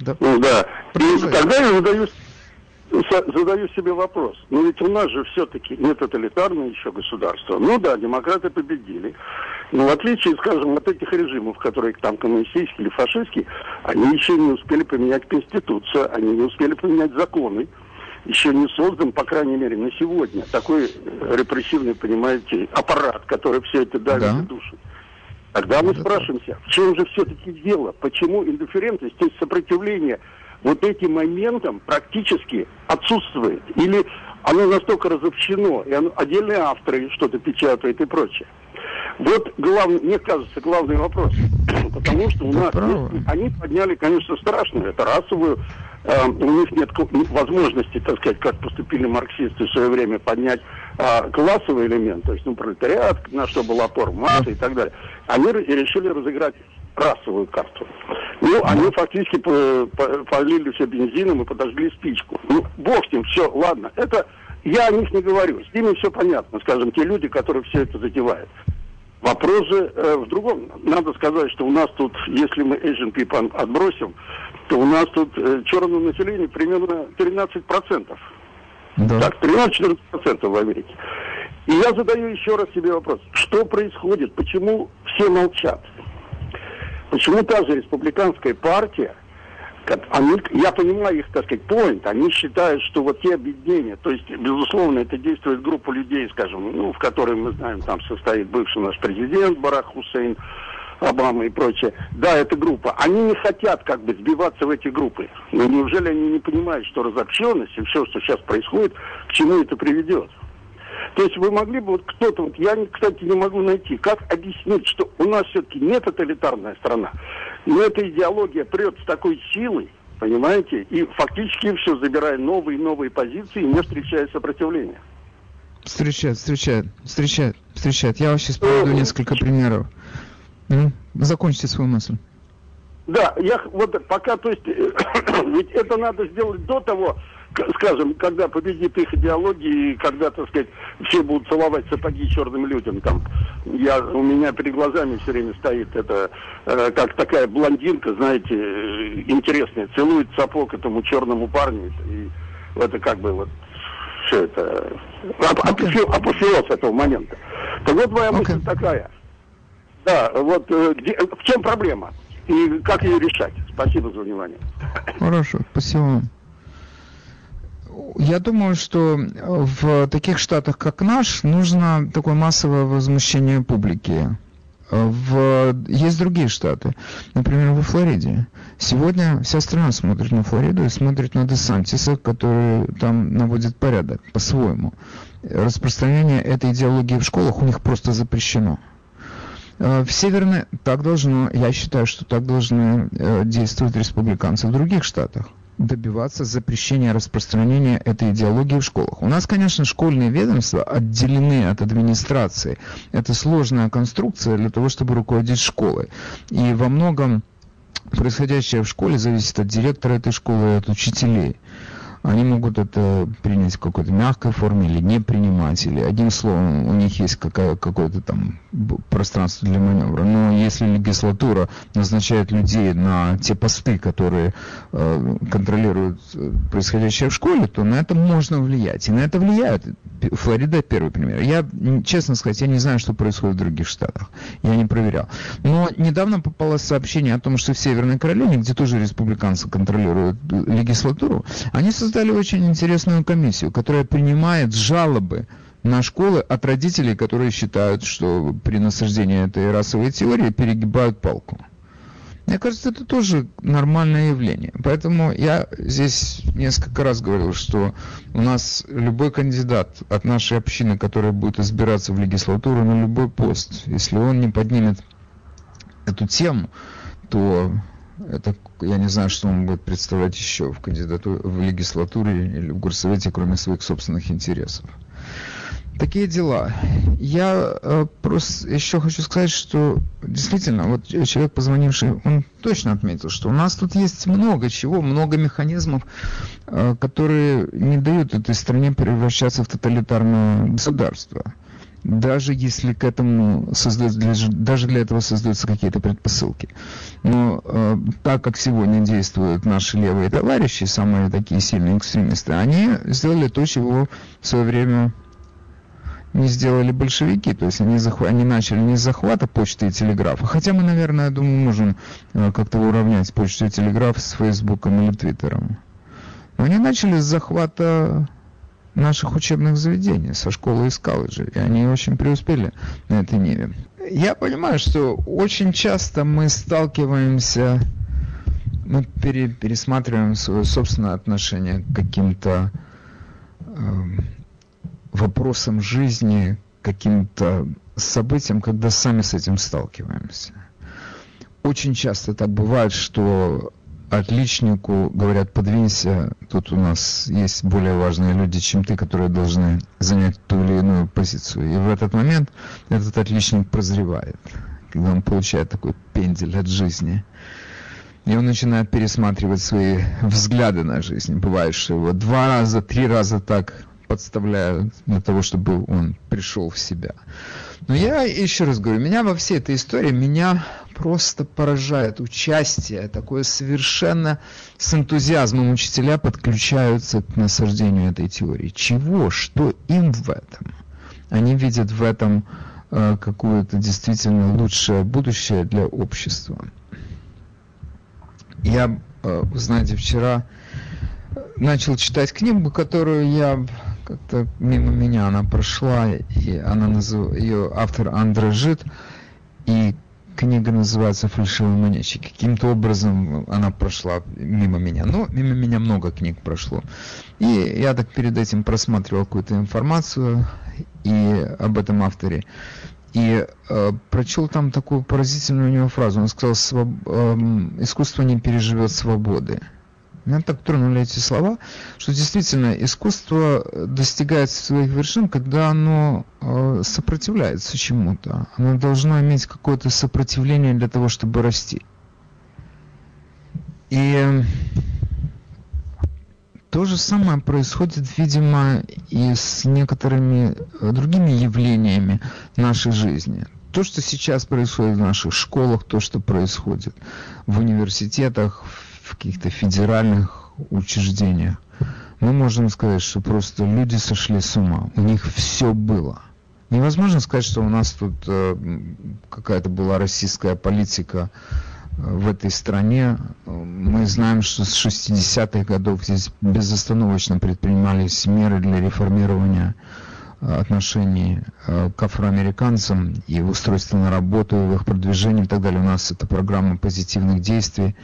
Да. Ну да. И тогда я задаюсь задаю себе вопрос. Ну ведь у нас же все-таки не тоталитарное еще государство. Ну да, демократы победили. Но в отличие, скажем, от этих режимов, которые там коммунистические или фашистские, они еще не успели поменять конституцию, они не успели поменять законы. Еще не создан, по крайней мере, на сегодня такой репрессивный, понимаете, аппарат, который все это давит да. душу. Тогда мы спрашиваемся, в чем же все-таки дело? Почему индифферентность, то есть сопротивление вот этим моментам практически отсутствует? Или оно настолько разобщено, и оно, отдельные авторы что-то печатают и прочее? Вот главный, мне кажется, главный вопрос. Потому что у нас они подняли, конечно, страшную, это расовую э, у них нет возможности, так сказать, как поступили марксисты в свое время, поднять э, классовый элемент, то есть, ну, пролетариат, на что был опор, масса и так далее. Они решили разыграть расовую карту. Ну, они фактически полили все бензином и подожгли спичку. Ну, бог с ним, все, ладно. Это я о них не говорю. С ними все понятно, скажем, те люди, которые все это затевают. Вопрос же э, в другом. Надо сказать, что у нас тут, если мы Asian people отбросим, то у нас тут э, черное население примерно 13%. Да. Так, 13-14% в Америке. И я задаю еще раз себе вопрос. Что происходит? Почему все молчат? Почему та же республиканская партия они, я понимаю их, так сказать, point, они считают, что вот те объединения, то есть, безусловно, это действует группа людей, скажем, ну, в которой мы знаем, там состоит бывший наш президент Барак Хусейн, Обама и прочее. Да, это группа. Они не хотят как бы сбиваться в эти группы. Но неужели они не понимают, что разобщенность и все, что сейчас происходит, к чему это приведет? То есть вы могли бы, вот кто-то, вот я, кстати, не могу найти, как объяснить, что у нас все-таки не тоталитарная страна, но эта идеология прет с такой силой, понимаете, и фактически все забирая новые и новые позиции, не встречая сопротивления. Встречает, встречает, встречает, встречает. Я сейчас приведу несколько примеров. Закончите свою мысль. Да, я вот пока, то есть, ведь это надо сделать до того, скажем, когда победит их идеология, и когда, так сказать, все будут целовать сапоги черным людям, там, я, у меня перед глазами все время стоит это, э, как такая блондинка, знаете, э, интересная, целует сапог этому черному парню, и это как бы вот все это, апофеоз этого момента. Так вот моя okay. мысль такая. Да, вот э, где, в чем проблема? И как ее решать? Спасибо за внимание. Хорошо, спасибо я думаю, что в таких штатах, как наш, нужно такое массовое возмущение публики. В... Есть другие штаты, например, во Флориде. Сегодня вся страна смотрит на Флориду и смотрит на Десантиса, который там наводит порядок по-своему. Распространение этой идеологии в школах у них просто запрещено. В Северной так должно, я считаю, что так должны э, действовать республиканцы в других штатах добиваться запрещения распространения этой идеологии в школах. У нас, конечно, школьные ведомства отделены от администрации. Это сложная конструкция для того, чтобы руководить школой. И во многом происходящее в школе зависит от директора этой школы и от учителей они могут это принять в какой-то мягкой форме или не принимать, или одним словом у них есть какая, какое-то там пространство для маневра. Но если легислатура назначает людей на те посты, которые э, контролируют э, происходящее в школе, то на это можно влиять. И на это влияют. Флорида первый пример. Я, честно сказать, я не знаю, что происходит в других штатах. Я не проверял. Но недавно попалось сообщение о том, что в Северной Каролине, где тоже республиканцы контролируют легислатуру, они создали очень интересную комиссию, которая принимает жалобы на школы от родителей, которые считают, что при насаждении этой расовой теории перегибают палку. Мне кажется, это тоже нормальное явление. Поэтому я здесь несколько раз говорил, что у нас любой кандидат от нашей общины, который будет избираться в легислатуру на любой пост, если он не поднимет эту тему, то это, я не знаю, что он будет представлять еще в кандидатуре, в легислатуре или в горсовете, кроме своих собственных интересов. Такие дела. Я э, просто еще хочу сказать, что действительно, вот человек, позвонивший, он точно отметил, что у нас тут есть много чего, много механизмов, э, которые не дают этой стране превращаться в тоталитарное государство даже если к этому создаются, даже для этого создаются какие-то предпосылки. Но э, так как сегодня действуют наши левые товарищи, самые такие сильные экстремисты, они сделали то, чего в свое время не сделали большевики, то есть они, захва- они начали не с захвата почты и телеграфа, хотя мы, наверное, я думаю, можем э, как-то уравнять почту и телеграф с Фейсбуком или Твиттером. Но они начали с захвата наших учебных заведений, со школы из колледжа, и они очень преуспели на этой ниве. Я понимаю, что очень часто мы сталкиваемся, мы пере, пересматриваем свое собственное отношение к каким-то э, вопросам жизни, каким-то событиям, когда сами с этим сталкиваемся. Очень часто так бывает, что отличнику говорят, подвинься, тут у нас есть более важные люди, чем ты, которые должны занять ту или иную позицию. И в этот момент этот отличник прозревает, когда он получает такой пендель от жизни. И он начинает пересматривать свои взгляды на жизнь. Бывает, что его два раза, три раза так подставляют для того, чтобы он пришел в себя. Но я еще раз говорю, меня во всей этой истории, меня просто поражает участие, такое совершенно с энтузиазмом учителя подключаются к насаждению этой теории. Чего? Что им в этом? Они видят в этом э, какое-то действительно лучшее будущее для общества. Я, э, знаете, вчера начал читать книгу, которую я как-то мимо меня она прошла, и она назыв... ее автор Андре Жит, и книга называется «Фальшивый манечик». Каким-то образом она прошла мимо меня. Ну, мимо меня много книг прошло. И я так перед этим просматривал какую-то информацию и об этом авторе. И э, прочел там такую поразительную у него фразу. Он сказал, э, искусство не переживет свободы. Меня так тронули эти слова, что действительно искусство достигает своих вершин, когда оно э, сопротивляется чему-то. Оно должно иметь какое-то сопротивление для того, чтобы расти. И то же самое происходит, видимо, и с некоторыми другими явлениями нашей жизни. То, что сейчас происходит в наших школах, то, что происходит в университетах, в в каких-то федеральных учреждениях, мы можем сказать, что просто люди сошли с ума. У них все было. Невозможно сказать, что у нас тут э, какая-то была российская политика э, в этой стране. Мы знаем, что с 60-х годов здесь безостановочно предпринимались меры для реформирования э, отношений к афроамериканцам и устройства на работу, в их продвижении и так далее. У нас это программа позитивных действий.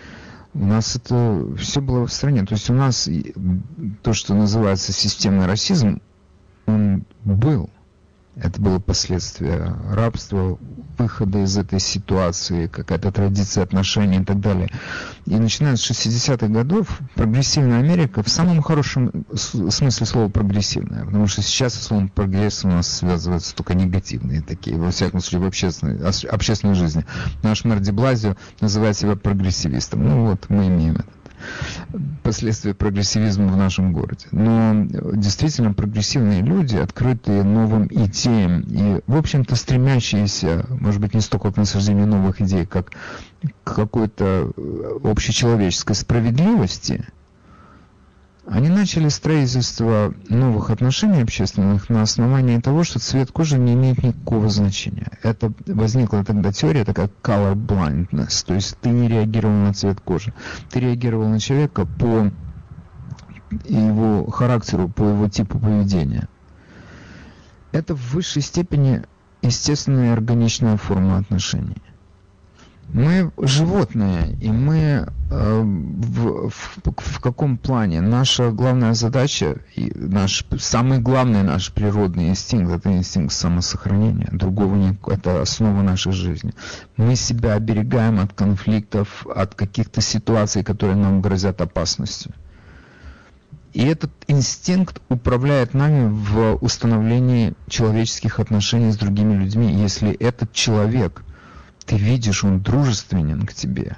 У нас это все было в стране. То есть у нас то, что называется системный расизм, он был. Это было последствие рабства, выхода из этой ситуации, какая-то традиция отношений и так далее. И начиная с 60-х годов прогрессивная Америка в самом хорошем смысле слова прогрессивная, потому что сейчас словом прогресс у нас связываются только негативные такие, во всяком случае в общественной, общественной жизни. Наш мэр Деблазио называет себя прогрессивистом. Ну вот, мы имеем это последствия прогрессивизма в нашем городе. Но действительно прогрессивные люди, открытые новым идеям и, в общем-то, стремящиеся, может быть, не столько к насаждению новых идей, как к какой-то общечеловеческой справедливости – они начали строительство новых отношений общественных на основании того, что цвет кожи не имеет никакого значения. Это возникла тогда теория такая color blindness, то есть ты не реагировал на цвет кожи, ты реагировал на человека по его характеру, по его типу поведения. Это в высшей степени естественная и органичная форма отношений. Мы животные, и мы э, в, в, в каком плане? Наша главная задача, и наш, самый главный наш природный инстинкт, это инстинкт самосохранения. Другого нет, это основа нашей жизни. Мы себя оберегаем от конфликтов, от каких-то ситуаций, которые нам грозят опасностью. И этот инстинкт управляет нами в установлении человеческих отношений с другими людьми. Если этот человек ты видишь, он дружественен к тебе.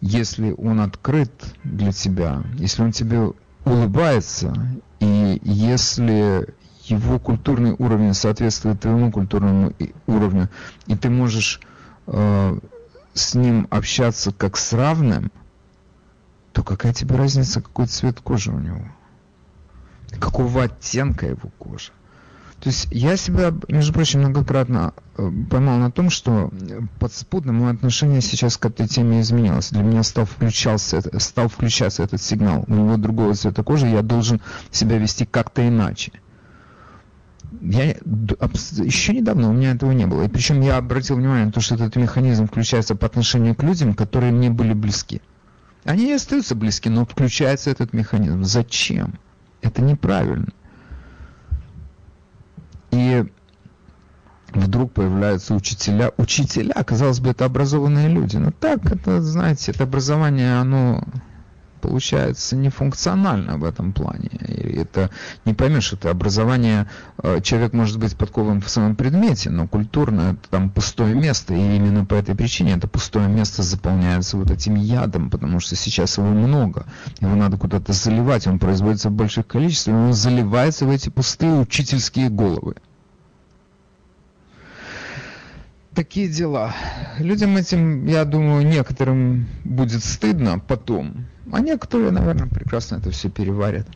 Если он открыт для тебя, если он тебе улыбается, и если его культурный уровень соответствует твоему культурному уровню, и ты можешь э, с ним общаться как с равным, то какая тебе разница, какой цвет кожи у него? Какого оттенка его кожа? То есть я себя, между прочим, многократно э, поймал на том, что подспудно мое отношение сейчас к этой теме изменилось. Для меня стал включался, стал включаться этот сигнал. У него другого цвета кожи, я должен себя вести как-то иначе. я еще недавно у меня этого не было. И причем я обратил внимание на то, что этот механизм включается по отношению к людям, которые мне были близки. Они и остаются близки, но включается этот механизм. Зачем? Это неправильно. И вдруг появляются учителя. Учителя, казалось бы, это образованные люди. Но так, это, знаете, это образование, оно получается нефункционально в этом плане. И это не поймешь, это образование, э, человек может быть подкован в самом предмете, но культурно это там пустое место, и именно по этой причине это пустое место заполняется вот этим ядом, потому что сейчас его много, его надо куда-то заливать, он производится в больших количествах, он заливается в эти пустые учительские головы такие дела. Людям этим, я думаю, некоторым будет стыдно потом, а некоторые, наверное, прекрасно это все переварят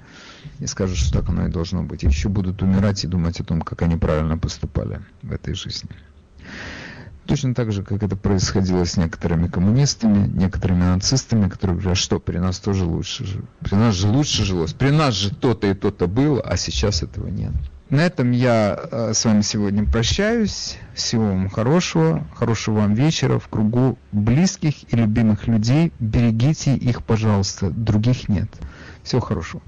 и скажут, что так оно и должно быть. И еще будут умирать и думать о том, как они правильно поступали в этой жизни. Точно так же, как это происходило с некоторыми коммунистами, некоторыми нацистами, которые говорят, что при нас тоже лучше, при нас же лучше жилось, при нас же то-то и то-то было, а сейчас этого нет. На этом я э, с вами сегодня прощаюсь. Всего вам хорошего, хорошего вам вечера в кругу близких и любимых людей. Берегите их, пожалуйста, других нет. Всего хорошего.